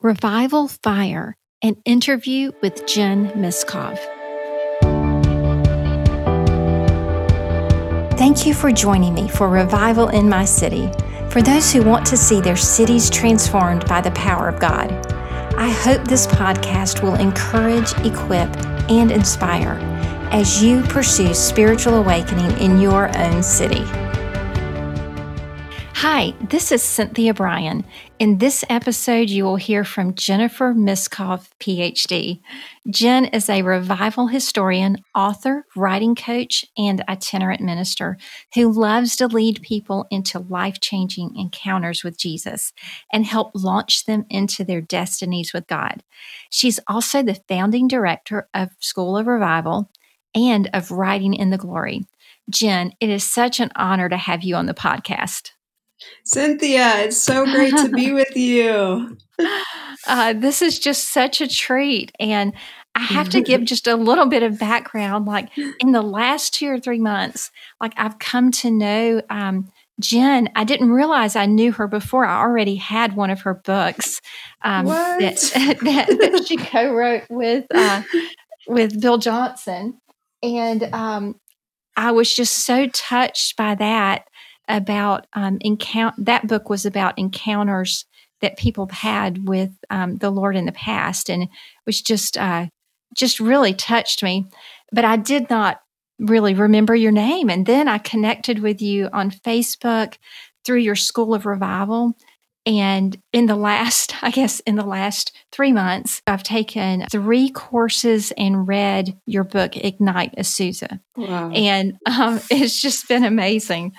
Revival Fire, an interview with Jen Miskov. Thank you for joining me for Revival in My City. For those who want to see their cities transformed by the power of God, I hope this podcast will encourage, equip, and inspire as you pursue spiritual awakening in your own city. Hi, this is Cynthia Bryan. In this episode, you will hear from Jennifer Miskov, PhD. Jen is a revival historian, author, writing coach, and itinerant minister who loves to lead people into life changing encounters with Jesus and help launch them into their destinies with God. She's also the founding director of School of Revival and of Writing in the Glory. Jen, it is such an honor to have you on the podcast. Cynthia, it's so great to be with you. Uh, this is just such a treat. And I have to give just a little bit of background. Like in the last two or three months, like I've come to know um, Jen. I didn't realize I knew her before. I already had one of her books um, that, that, that, she co-wrote with uh, with Bill Johnson, and um, I was just so touched by that about um, encounter. That book was about encounters that people had with um, the Lord in the past, and was just uh, just really touched me. But I did not really remember your name, and then I connected with you on Facebook through your School of Revival. And in the last, I guess, in the last three months, I've taken three courses and read your book, Ignite Azusa. Wow. And um, it's just been amazing.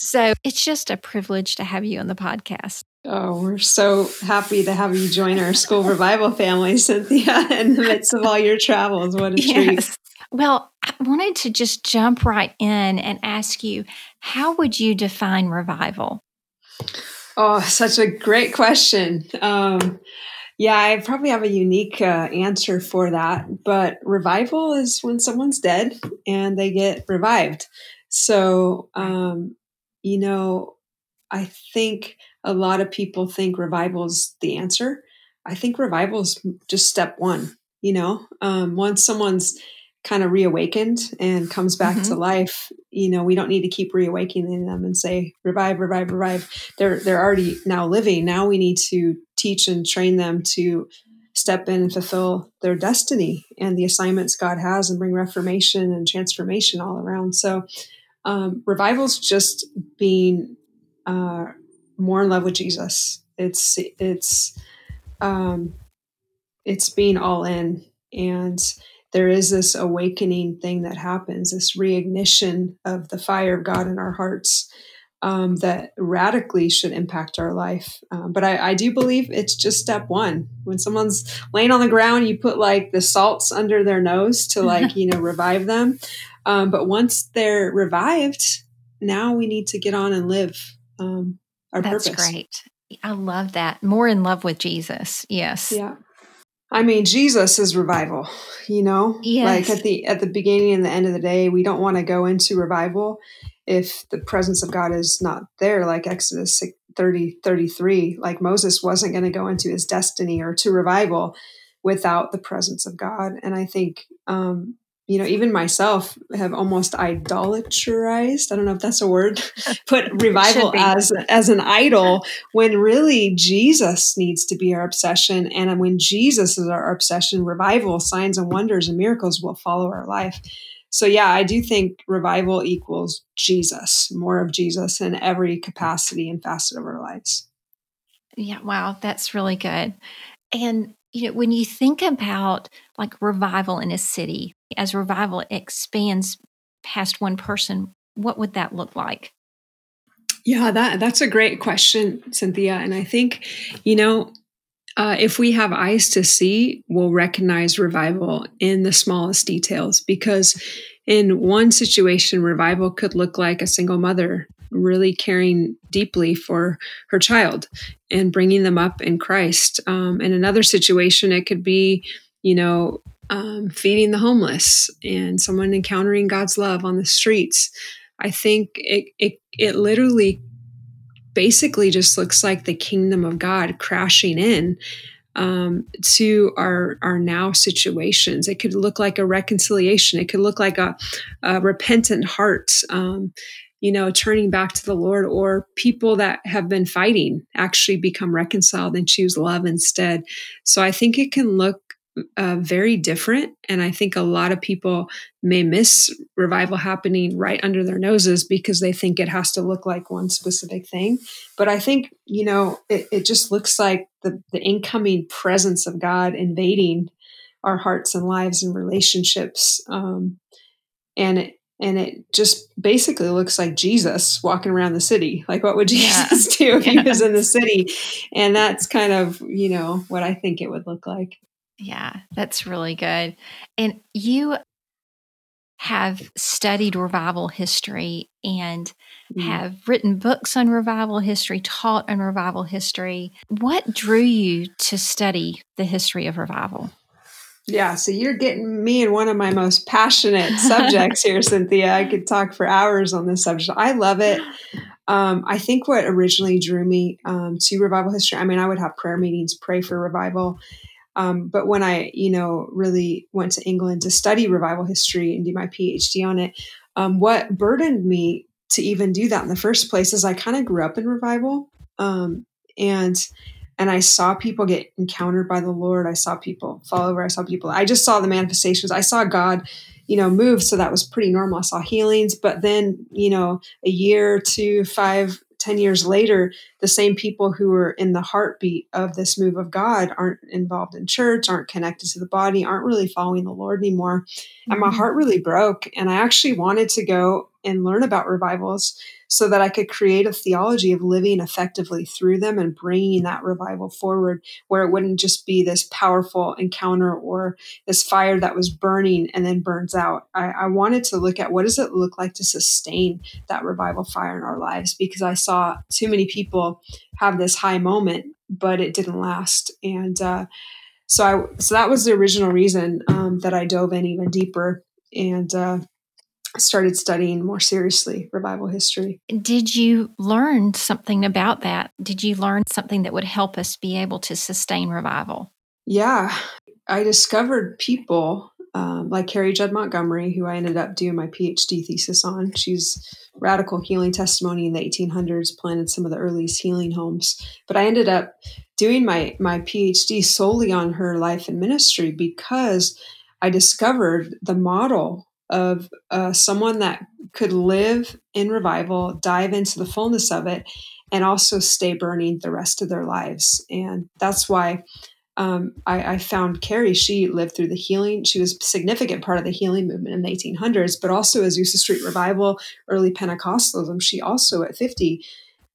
So it's just a privilege to have you on the podcast. Oh, we're so happy to have you join our school revival family, Cynthia, in the midst of all your travels. What a yes. treat. Well, I wanted to just jump right in and ask you how would you define revival? Oh, such a great question. Um, yeah, I probably have a unique uh, answer for that. But revival is when someone's dead and they get revived. So um, you know, I think a lot of people think revival is the answer. I think revival is just step one. You know, um, once someone's kind of reawakened and comes back mm-hmm. to life, you know, we don't need to keep reawakening them and say revive, revive, revive. They're they're already now living. Now we need to teach and train them to step in and fulfill their destiny and the assignments God has and bring reformation and transformation all around. So um, revival's just being uh, more in love with Jesus. It's it's um, it's being all in, and there is this awakening thing that happens, this reignition of the fire of God in our hearts. Um, that radically should impact our life. Um, but I, I, do believe it's just step one. When someone's laying on the ground, you put like the salts under their nose to like, you know, revive them. Um, but once they're revived, now we need to get on and live um, our That's purpose. That's great. I love that. More in love with Jesus. Yes. Yeah. I mean, Jesus is revival, you know? Yes. Like at the at the beginning and the end of the day, we don't want to go into revival if the presence of God is not there, like Exodus 30, 33. Like Moses wasn't going to go into his destiny or to revival without the presence of God. And I think um, you know, even myself have almost idolatrized. I don't know if that's a word. Put revival as as an idol when really Jesus needs to be our obsession, and when Jesus is our obsession, revival, signs and wonders and miracles will follow our life. So yeah, I do think revival equals Jesus, more of Jesus in every capacity and facet of our lives. Yeah, wow, that's really good. And you know, when you think about like revival in a city, as revival expands past one person, what would that look like? Yeah, that that's a great question, Cynthia. And I think, you know, uh, if we have eyes to see, we'll recognize revival in the smallest details. Because in one situation, revival could look like a single mother really caring deeply for her child and bringing them up in Christ. Um, in another situation, it could be, you know, um, feeding the homeless and someone encountering God's love on the streets. I think it, it, it literally basically just looks like the kingdom of God crashing in um, to our our now situations. It could look like a reconciliation. It could look like a, a repentant heart. Um, you know, turning back to the Lord, or people that have been fighting actually become reconciled and choose love instead. So I think it can look uh, very different. And I think a lot of people may miss revival happening right under their noses because they think it has to look like one specific thing. But I think, you know, it, it just looks like the, the incoming presence of God invading our hearts and lives and relationships. Um, and it, and it just basically looks like Jesus walking around the city. Like, what would Jesus yeah. do if yeah. he was in the city? And that's kind of, you know, what I think it would look like. Yeah, that's really good. And you have studied revival history and mm. have written books on revival history, taught on revival history. What drew you to study the history of revival? Yeah, so you're getting me in one of my most passionate subjects here, Cynthia. I could talk for hours on this subject. I love it. Um, I think what originally drew me um, to revival history, I mean, I would have prayer meetings, pray for revival. Um, but when I, you know, really went to England to study revival history and do my PhD on it, um, what burdened me to even do that in the first place is I kind of grew up in revival, um, and and I saw people get encountered by the Lord. I saw people fall over. I saw people. I just saw the manifestations. I saw God, you know, move. So that was pretty normal. I saw healings, but then, you know, a year, two, five, 10 years later, the same people who were in the heartbeat of this move of God aren't involved in church, aren't connected to the body, aren't really following the Lord anymore. Mm-hmm. And my mm-hmm. heart really broke. And I actually wanted to go and learn about revivals so that I could create a theology of living effectively through them and bringing that revival forward, where it wouldn't just be this powerful encounter or this fire that was burning and then burns out. I, I wanted to look at what does it look like to sustain that revival fire in our lives because I saw too many people have this high moment, but it didn't last. And uh, so I so that was the original reason um, that I dove in even deeper and uh, started studying more seriously revival history. Did you learn something about that? Did you learn something that would help us be able to sustain revival? Yeah, I discovered people um, like Carrie Judd Montgomery, who I ended up doing my PhD thesis on. She's radical healing testimony in the 1800s, planted some of the earliest healing homes. But I ended up doing my my PhD solely on her life and ministry because I discovered the model of uh, someone that could live in revival, dive into the fullness of it, and also stay burning the rest of their lives. And that's why um, I, I, found Carrie. She lived through the healing. She was a significant part of the healing movement in the 1800s, but also Azusa Street Revival, early Pentecostalism. She also, at 50,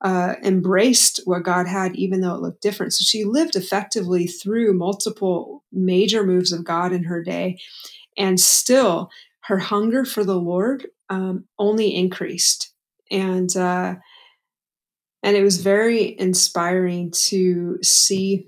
uh, embraced what God had, even though it looked different. So she lived effectively through multiple major moves of God in her day. And still, her hunger for the Lord um, only increased, and uh, and it was very inspiring to see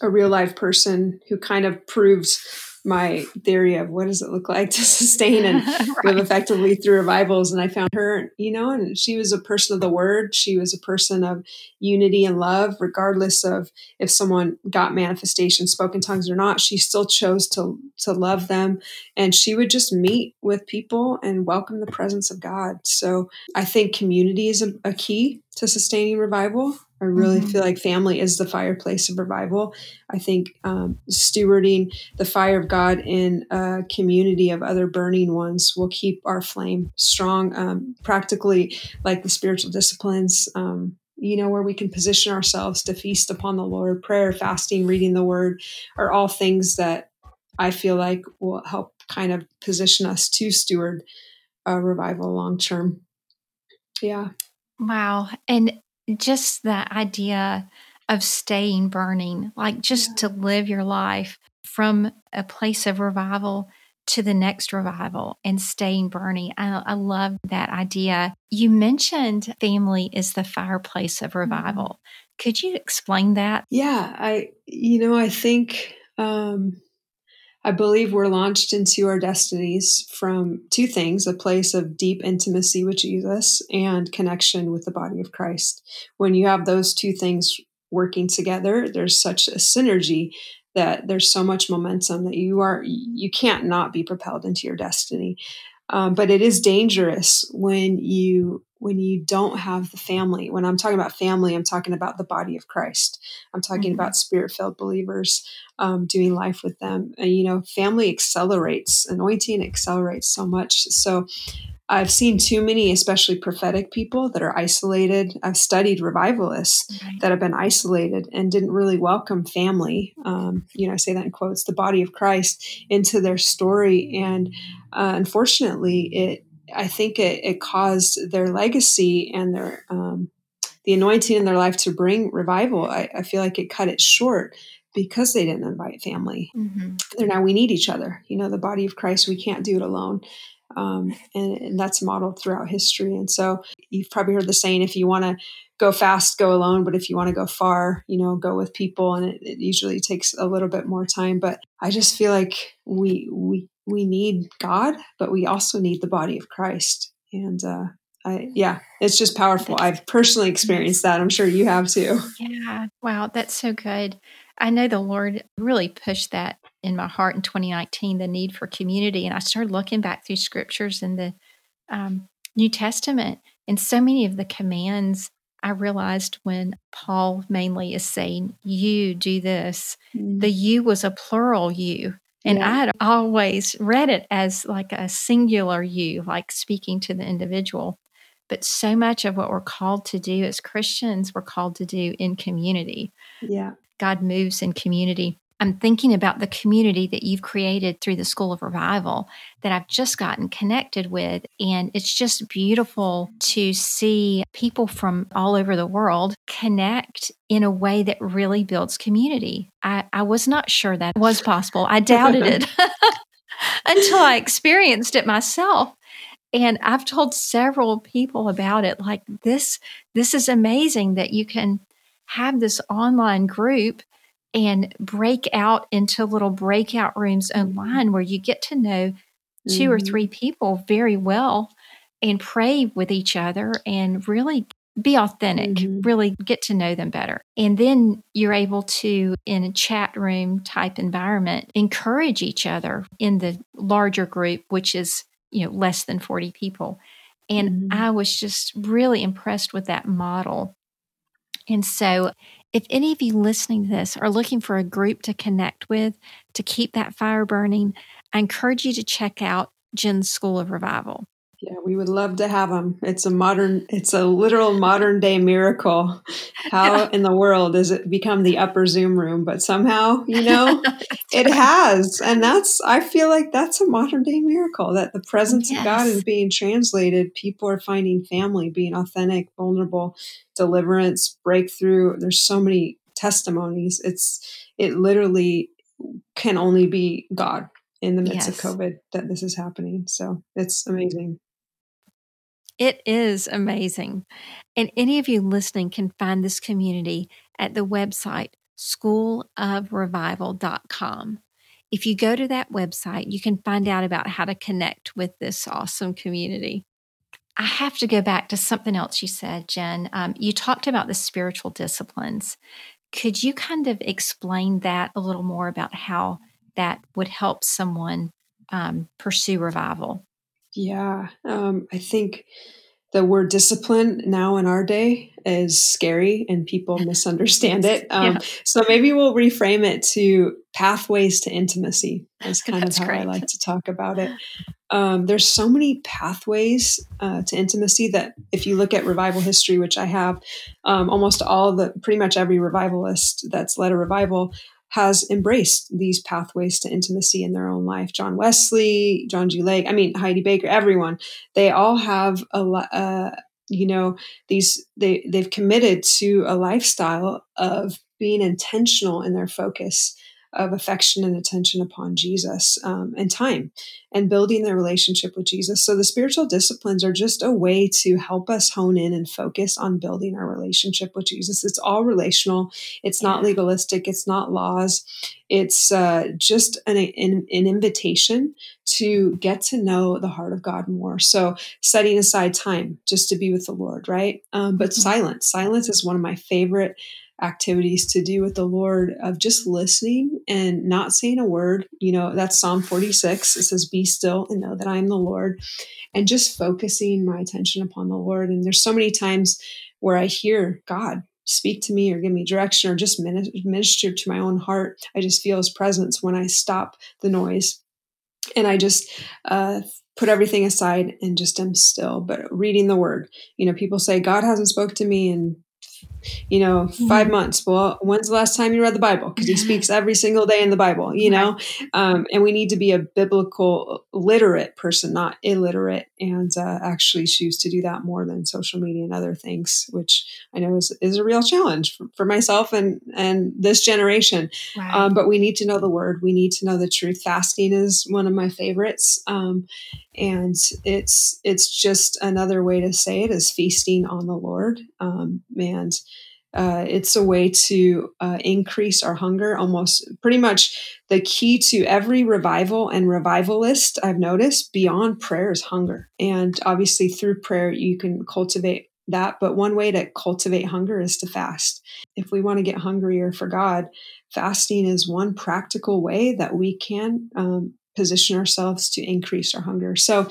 a real life person who kind of proves my theory of what does it look like to sustain and right. live effectively through revivals. And I found her, you know, and she was a person of the word. She was a person of unity and love, regardless of if someone got manifestation, spoken tongues or not. She still chose to to love them, and she would just meet with people and welcome the presence of God. So I think community is a, a key to sustaining revival. I really mm-hmm. feel like family is the fireplace of revival. I think um, stewarding the fire of God in a community of other burning ones will keep our flame strong. Um, practically, like the spiritual disciplines, um, you know, where we can position ourselves to feast upon the Lord. Prayer, fasting, reading the Word are all things that I feel like will help kind of position us to steward a revival long term. Yeah. Wow. And just the idea of staying burning, like just yeah. to live your life from a place of revival to the next revival and staying burning. I, I love that idea. You mentioned family is the fireplace of mm-hmm. revival. Could you explain that? Yeah, I, you know, I think um, I believe we're launched into our destinies from two things a place of deep intimacy with Jesus and connection with the body of Christ. When you have those two things working together, there's such a synergy that there's so much momentum that you are you can't not be propelled into your destiny. Um, but it is dangerous when you when you don't have the family. When I'm talking about family, I'm talking about the body of Christ. I'm talking mm-hmm. about spirit filled believers um, doing life with them. And, you know, family accelerates, anointing accelerates so much. So I've seen too many, especially prophetic people that are isolated. I've studied revivalists right. that have been isolated and didn't really welcome family. Um, you know, I say that in quotes, the body of Christ into their story. And uh, unfortunately, it, I think it, it, caused their legacy and their, um, the anointing in their life to bring revival. I, I, feel like it cut it short because they didn't invite family. Mm-hmm. Now we need each other. You know, the body of Christ, we can't do it alone. Um, and, and, that's modeled throughout history. And so you've probably heard the saying, if you want to go fast, go alone. But if you want to go far, you know, go with people. And it, it, usually takes a little bit more time. But I just feel like we, we, we need God, but we also need the body of Christ. And, uh, I, yeah, it's just powerful. I've personally experienced that. I'm sure you have too. Yeah. Wow. That's so good. I know the Lord really pushed that in my heart in 2019 the need for community. And I started looking back through scriptures in the um, New Testament, and so many of the commands I realized when Paul mainly is saying, You do this, mm. the you was a plural you. And yeah. I had always read it as like a singular you, like speaking to the individual. But so much of what we're called to do as Christians, we're called to do in community. Yeah. God moves in community. I'm thinking about the community that you've created through the School of Revival that I've just gotten connected with. And it's just beautiful to see people from all over the world connect in a way that really builds community. I, I was not sure that was possible. I doubted it until I experienced it myself and i've told several people about it like this this is amazing that you can have this online group and break out into little breakout rooms online where you get to know 2 mm-hmm. or three people very well and pray with each other and really be authentic, mm-hmm. really get to know them better. And then you're able to, in a chat room type environment, encourage each other in the larger group, which is, you know, less than 40 people. And mm-hmm. I was just really impressed with that model. And so if any of you listening to this are looking for a group to connect with to keep that fire burning, I encourage you to check out Jen's School of Revival. Yeah, we would love to have them. It's a modern, it's a literal modern day miracle. How yeah. in the world does it become the upper Zoom room? But somehow, you know, it right. has. And that's, I feel like that's a modern day miracle that the presence yes. of God is being translated. People are finding family, being authentic, vulnerable, deliverance, breakthrough. There's so many testimonies. It's, it literally can only be God in the midst yes. of COVID that this is happening. So it's amazing. It is amazing. And any of you listening can find this community at the website schoolofrevival.com. If you go to that website, you can find out about how to connect with this awesome community. I have to go back to something else you said, Jen. Um, you talked about the spiritual disciplines. Could you kind of explain that a little more about how that would help someone um, pursue revival? Yeah, um, I think the word discipline now in our day is scary and people misunderstand it. Um, yeah. So maybe we'll reframe it to pathways to intimacy. Is kind of how great. I like to talk about it. Um, there's so many pathways uh, to intimacy that if you look at revival history, which I have, um, almost all the pretty much every revivalist that's led a revival has embraced these pathways to intimacy in their own life. John Wesley, John G. Lake, I mean Heidi Baker, everyone. They all have a uh, you know these they they've committed to a lifestyle of being intentional in their focus of affection and attention upon Jesus um, and time and building their relationship with Jesus. So the spiritual disciplines are just a way to help us hone in and focus on building our relationship with Jesus. It's all relational, it's not legalistic, it's not laws. It's uh, just an, an, an invitation to get to know the heart of God more. So, setting aside time just to be with the Lord, right? Um, but mm-hmm. silence. Silence is one of my favorite activities to do with the Lord of just listening and not saying a word. You know, that's Psalm 46. It says, Be still and know that I am the Lord. And just focusing my attention upon the Lord. And there's so many times where I hear God speak to me or give me direction or just minister to my own heart. I just feel his presence when I stop the noise and I just uh, put everything aside and just am still. But reading the word, you know, people say God hasn't spoke to me in you know, mm-hmm. five months. Well, when's the last time you read the Bible? Because he speaks every single day in the Bible, you know? Um, and we need to be a biblical literate person, not illiterate, and uh, actually choose to do that more than social media and other things, which I know is, is a real challenge for, for myself and, and this generation. Right. Um, but we need to know the word. We need to know the truth. Fasting is one of my favorites. Um, and it's it's just another way to say it is feasting on the Lord. Um, and uh, it's a way to uh, increase our hunger. Almost pretty much the key to every revival and revivalist I've noticed beyond prayer is hunger. And obviously, through prayer, you can cultivate that. But one way to cultivate hunger is to fast. If we want to get hungrier for God, fasting is one practical way that we can um, position ourselves to increase our hunger. So,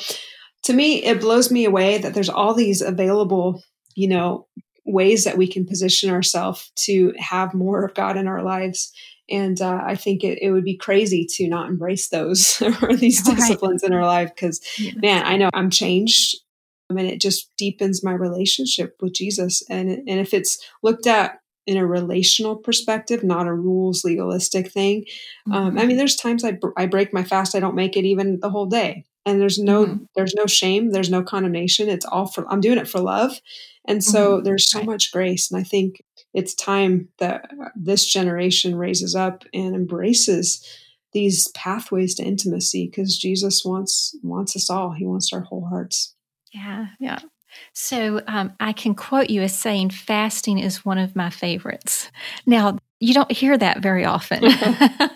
to me, it blows me away that there's all these available, you know, ways that we can position ourselves to have more of God in our lives. And uh, I think it, it, would be crazy to not embrace those or these disciplines in our life because, yes. man, I know I'm changed and it just deepens my relationship with Jesus. And, and if it's looked at in a relational perspective, not a rules legalistic thing, mm-hmm. um, I mean, mm-hmm. there's times I, I break my fast, I don't make it even the whole day. And there's no mm-hmm. there's no shame, there's no condemnation. It's all for I'm doing it for love and so mm-hmm. there's so right. much grace. And I think it's time that uh, this generation raises up and embraces these pathways to intimacy because Jesus wants wants us all. He wants our whole hearts. Yeah, yeah. So um, I can quote you as saying fasting is one of my favorites. Now you don't hear that very often.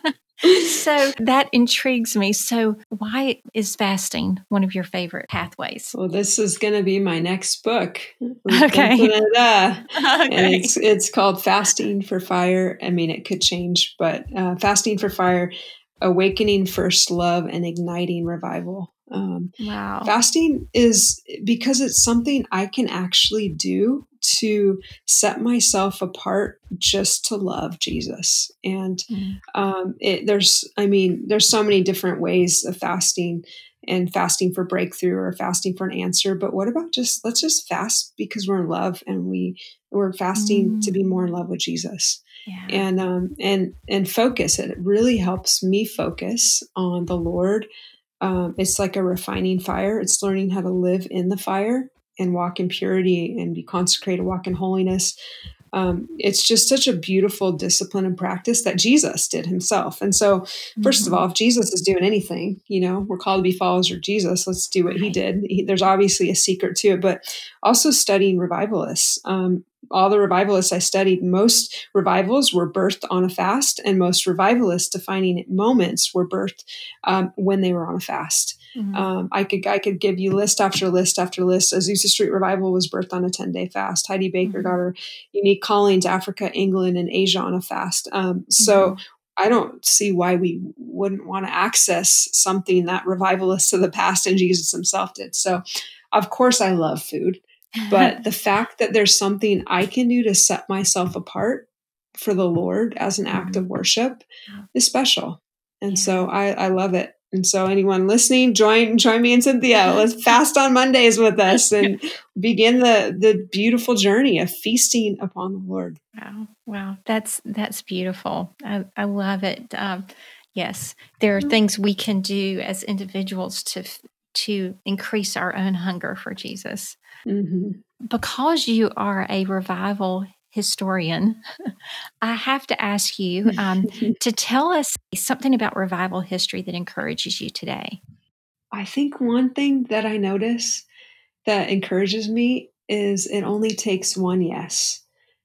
so that intrigues me. So, why is fasting one of your favorite pathways? Well, this is going to be my next book. Okay. okay. And it's, it's called Fasting for Fire. I mean, it could change, but uh, Fasting for Fire Awakening First Love and Igniting Revival. Um, wow. Fasting is because it's something I can actually do to set myself apart just to love Jesus. And mm. um, it, there's, I mean, there's so many different ways of fasting and fasting for breakthrough or fasting for an answer. But what about just let's just fast because we're in love and we we're fasting mm. to be more in love with Jesus. Yeah. And um and and focus. It really helps me focus on the Lord. Um, it's like a refining fire. It's learning how to live in the fire and walk in purity and be consecrated, walk in holiness. Um, it's just such a beautiful discipline and practice that Jesus did himself. And so, 1st mm-hmm. of all, if Jesus is doing anything, you know, we're called to be followers of Jesus. Let's do what he did. He, there's obviously a secret to it, but also studying revivalists. Um, all the revivalists I studied, most revivals were birthed on a fast, and most revivalists defining moments were birthed um, when they were on a fast. Mm-hmm. Um, I could I could give you list after list after list. Azusa Street Revival was birthed on a ten day fast. Heidi Baker mm-hmm. got her unique calling to Africa, England, and Asia on a fast. Um, so mm-hmm. I don't see why we wouldn't want to access something that revivalists of the past and Jesus himself did. So, of course, I love food, but the fact that there's something I can do to set myself apart for the Lord as an act mm-hmm. of worship is special. And yeah. so I, I love it. And so anyone listening, join join me and Cynthia. Let's fast on Mondays with us and begin the the beautiful journey of feasting upon the Lord. Wow. Wow. That's that's beautiful. I, I love it. Um, yes. There are things we can do as individuals to to increase our own hunger for Jesus. Mm-hmm. Because you are a revival historian, I have to ask you um, to tell us something about revival history that encourages you today. I think one thing that I notice that encourages me is it only takes one yes.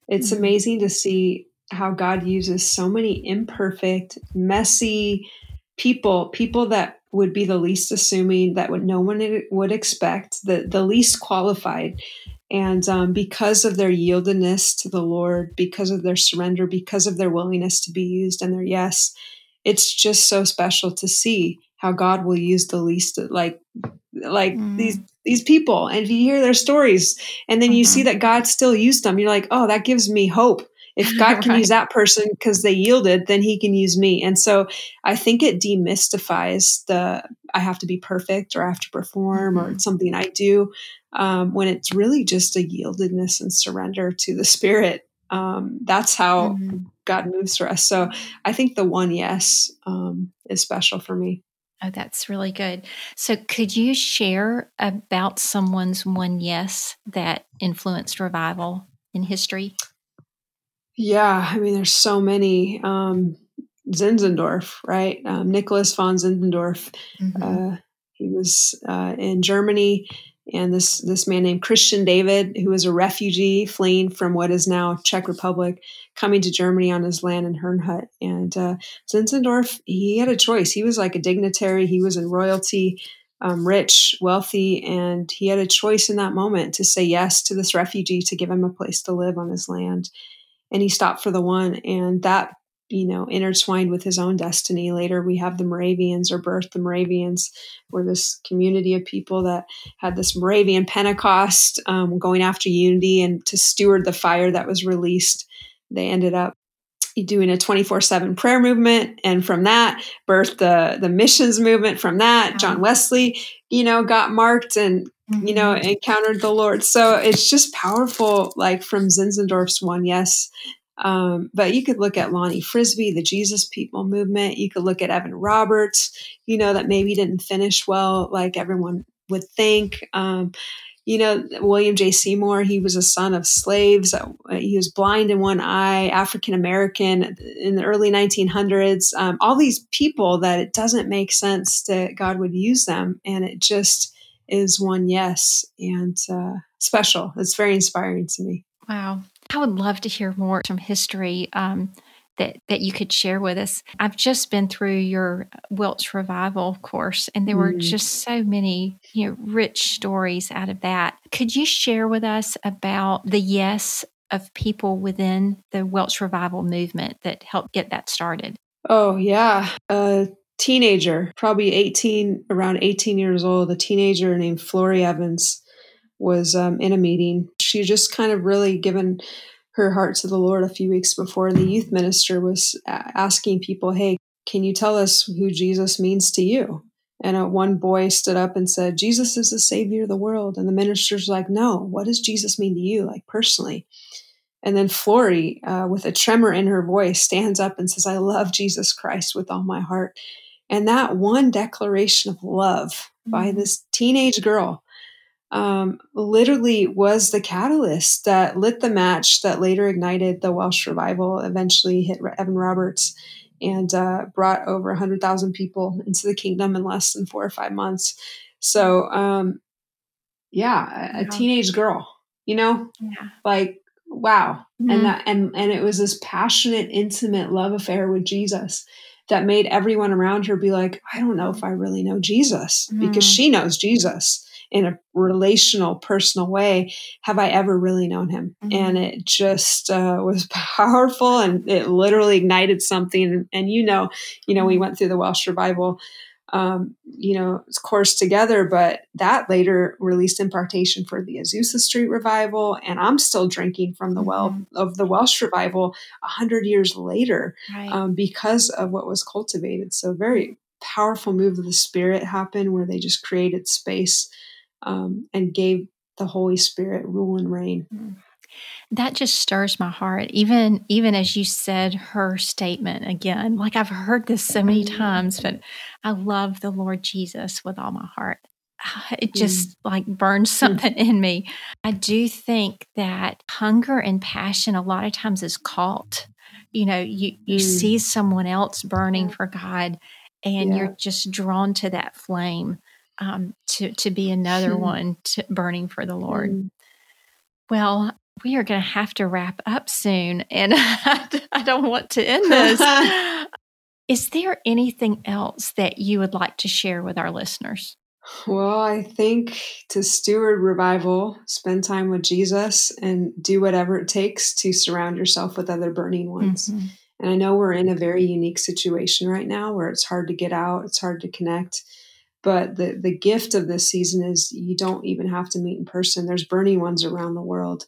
It's mm-hmm. amazing to see how God uses so many imperfect, messy people, people that would be the least assuming, that would no one would expect, the the least qualified, And um, because of their yieldedness to the Lord, because of their surrender, because of their willingness to be used and their yes, it's just so special to see how God will use the least, like like mm. these these people. And if you hear their stories, and then mm-hmm. you see mm-hmm. that God still used them, you're like, oh, that gives me hope if God can use that person because they yielded, then he can use me. And so I think it demystifies the I have to be perfect or I have to perform mm-hmm. or it's something I do um, when it's really just a yieldedness and surrender to the spirit. Um, that's how mm-hmm. God moves for us. So I think the one yes um, is special for me. Oh, that's really good. So, could you share about someone's one yes that influenced revival in history? Yeah, I mean, there's so many. Um, Zinzendorf, right? Um, Nicholas von Zinzendorf. Mm-hmm. Uh, he was uh, in Germany, and this this man named Christian David, who was a refugee fleeing from what is now Czech Republic, coming to Germany on his land in Herrnhut. And uh, Zinzendorf, he had a choice. He was like a dignitary. He was in royalty. Um, rich, wealthy, and he had a choice in that moment to say yes to this refugee to give him a place to live on his land and he stopped for the one and that you know intertwined with his own destiny. Later we have the moravians or birth the moravians were this community of people that had this moravian pentecost um, going after unity and to steward the fire that was released they ended up doing a 24-7 prayer movement and from that birthed the the missions movement from that. John wesley you know got marked and you know, mm-hmm. encountered the Lord. So it's just powerful, like from Zinzendorf's one, yes. Um, but you could look at Lonnie Frisbee, the Jesus People movement. You could look at Evan Roberts, you know, that maybe didn't finish well, like everyone would think. Um, you know, William J. Seymour, he was a son of slaves. He was blind in one eye, African American in the early 1900s. Um, all these people that it doesn't make sense that God would use them. And it just, is one yes and uh, special. It's very inspiring to me. Wow. I would love to hear more from history um, that, that you could share with us. I've just been through your Welsh revival course, and there were mm. just so many you know, rich stories out of that. Could you share with us about the yes of people within the Welsh revival movement that helped get that started? Oh, yeah. Uh, teenager, probably 18, around 18 years old, a teenager named Florrie Evans was um, in a meeting. She just kind of really given her heart to the Lord a few weeks before. The youth minister was asking people, Hey, can you tell us who Jesus means to you? And uh, one boy stood up and said, Jesus is the savior of the world. And the minister's like, No, what does Jesus mean to you, like personally? And then Florrie, uh, with a tremor in her voice, stands up and says, I love Jesus Christ with all my heart. And that one declaration of love mm-hmm. by this teenage girl um, literally was the catalyst that lit the match that later ignited the Welsh revival, eventually hit Evan Roberts and uh, brought over 100,000 people into the kingdom in less than four or five months. So, um, yeah, a, a, teenage girl, you know, yeah. like wow, mm-hmm. and that and and it was this passionate, intimate love affair with Jesus that made everyone around her be like, I don't know if I really know Jesus mm. because she knows Jesus in a relational, personal way. Have I ever really known him? Mm. And it just uh, was powerful and it literally ignited something. And, you know, you know, we mm-hmm. went through the Welsh revival um, you know, course together. But that later released impartation for the Azusa Street revival, and I'm still drinking from the mm-hmm. well of the Welsh revival a hundred years later right. um, because of what was cultivated. So very powerful move of the Spirit happened where they just created space um, and gave the Holy Spirit rule and reign. Mm that just stirs my heart even even as you said her statement again like i've heard this so many mm. times but i love the lord jesus with all my heart ah, it just mm. like burns mm. something in me i do think that hunger and passion a lot of times is caught you know you you mm. see someone else burning for god and yeah. you're just drawn to that flame um, to to be another one to, burning for the lord mm. well we are going to have to wrap up soon, and I don't want to end this. Is there anything else that you would like to share with our listeners? Well, I think to steward revival, spend time with Jesus and do whatever it takes to surround yourself with other burning ones. Mm-hmm. And I know we're in a very unique situation right now where it's hard to get out, it's hard to connect. But the, the gift of this season is you don't even have to meet in person. There's burning ones around the world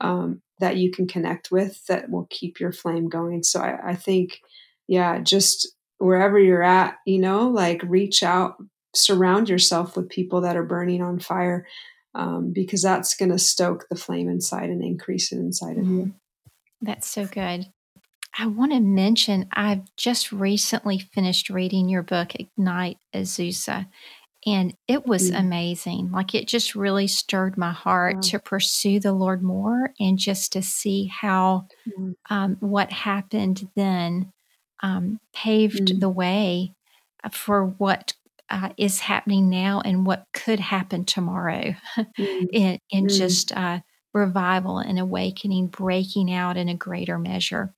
um, that you can connect with that will keep your flame going. So I, I think, yeah, just wherever you're at, you know, like reach out, surround yourself with people that are burning on fire um, because that's going to stoke the flame inside and increase it inside of you. Mm-hmm. That's so good. I want to mention I've just recently finished reading your book, Ignite Azusa, and it was mm. amazing. Like it just really stirred my heart to pursue the Lord more and just to see how mm. um, what happened then um, paved mm. the way for what uh, is happening now and what could happen tomorrow mm. in, in mm. just uh, revival and awakening, breaking out in a greater measure.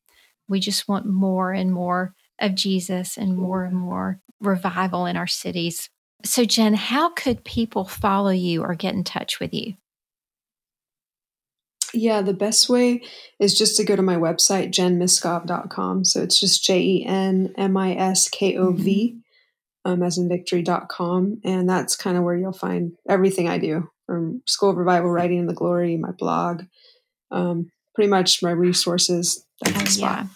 We just want more and more of Jesus and more and more revival in our cities. So, Jen, how could people follow you or get in touch with you? Yeah, the best way is just to go to my website, jenmiskov.com. So it's just J E N M I S K O V mm-hmm um, as in victory.com. And that's kind of where you'll find everything I do from School of Revival, Writing in the Glory, my blog, um, pretty much my resources. Oh, yeah.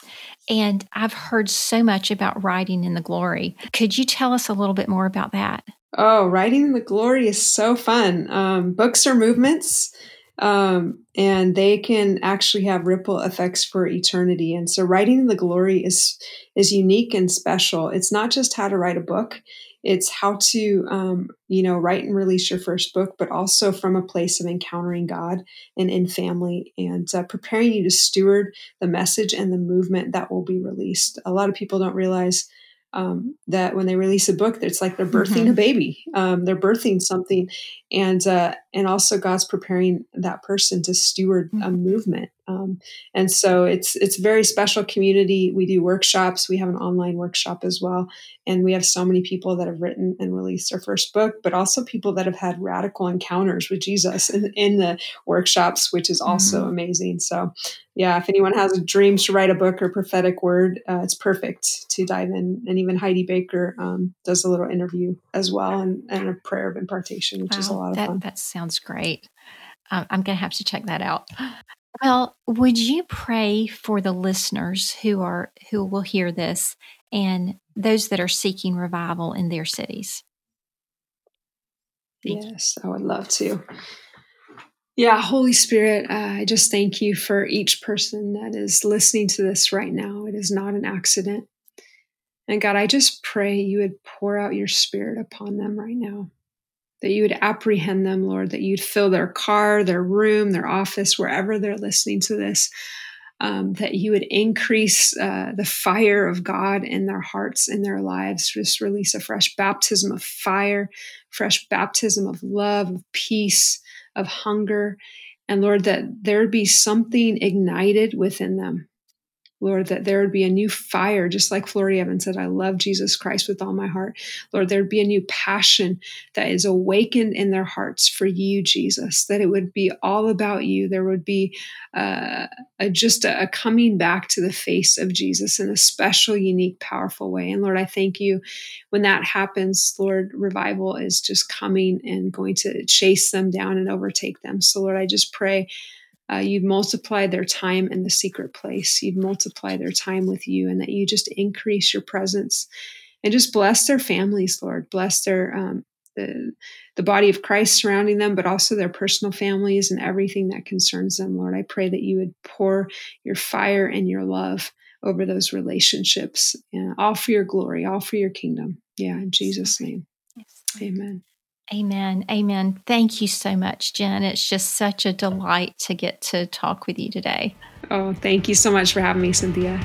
And I've heard so much about writing in the glory. Could you tell us a little bit more about that? Oh, writing in the glory is so fun. Um, books are movements um, and they can actually have ripple effects for eternity. And so, writing in the glory is is unique and special. It's not just how to write a book; it's how to, um, you know, write and release your first book, but also from a place of encountering God and in family, and uh, preparing you to steward the message and the movement that will be released. A lot of people don't realize um, that when they release a book, it's like they're birthing mm-hmm. a baby. Um, they're birthing something, and uh, and also God's preparing that person to steward mm-hmm. a movement. Um, and so it's it's a very special community. We do workshops. We have an online workshop as well, and we have so many people that have written and released their first book, but also people that have had radical encounters with Jesus in, in the workshops, which is also mm-hmm. amazing. So yeah, if anyone has dreams to write a book or prophetic word, uh, it's perfect to dive in. And even Heidi Baker um, does a little interview as well and, and a prayer of impartation, which wow, is a lot of that, fun. That sounds great. Um, I'm going to have to check that out. Well, would you pray for the listeners who are who will hear this and those that are seeking revival in their cities? Yes. I would love to. Yeah, Holy Spirit, uh, I just thank you for each person that is listening to this right now. It is not an accident. And God, I just pray you would pour out your spirit upon them right now, that you would apprehend them, Lord, that you'd fill their car, their room, their office, wherever they're listening to this, um, that you would increase uh, the fire of God in their hearts, in their lives. Just release a fresh baptism of fire, fresh baptism of love, of peace of hunger. And Lord, that there be something ignited within them Lord, that there would be a new fire, just like Florrie Evans said, I love Jesus Christ with all my heart. Lord, there'd be a new passion that is awakened in their hearts for you, Jesus, that it would be all about you. There would be uh, a, just a, a coming back to the face of Jesus in a special, unique, powerful way. And Lord, I thank you when that happens, Lord, revival is just coming and going to chase them down and overtake them. So, Lord, I just pray uh, you'd multiply their time in the secret place. You'd multiply their time with you, and that you just increase your presence and just bless their families, Lord. Bless their um, the the body of Christ surrounding them, but also their personal families and everything that concerns them, Lord. I pray that you would pour your fire and your love over those relationships, and all for your glory, all for your kingdom. Yeah, in Jesus' name, yes. Amen. Amen. Amen. Thank you so much, Jen. It's just such a delight to get to talk with you today. Oh, thank you so much for having me, Cynthia.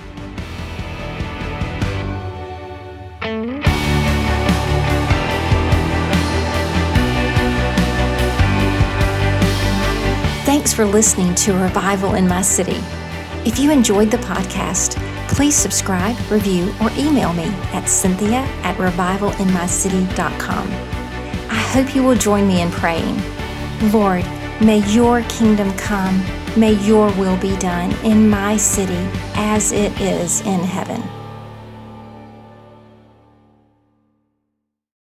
Thanks for listening to Revival in My City. If you enjoyed the podcast, please subscribe, review, or email me at cynthia at revivalinmycity.com. I hope you will join me in praying. Lord, may your kingdom come. May your will be done in my city as it is in heaven.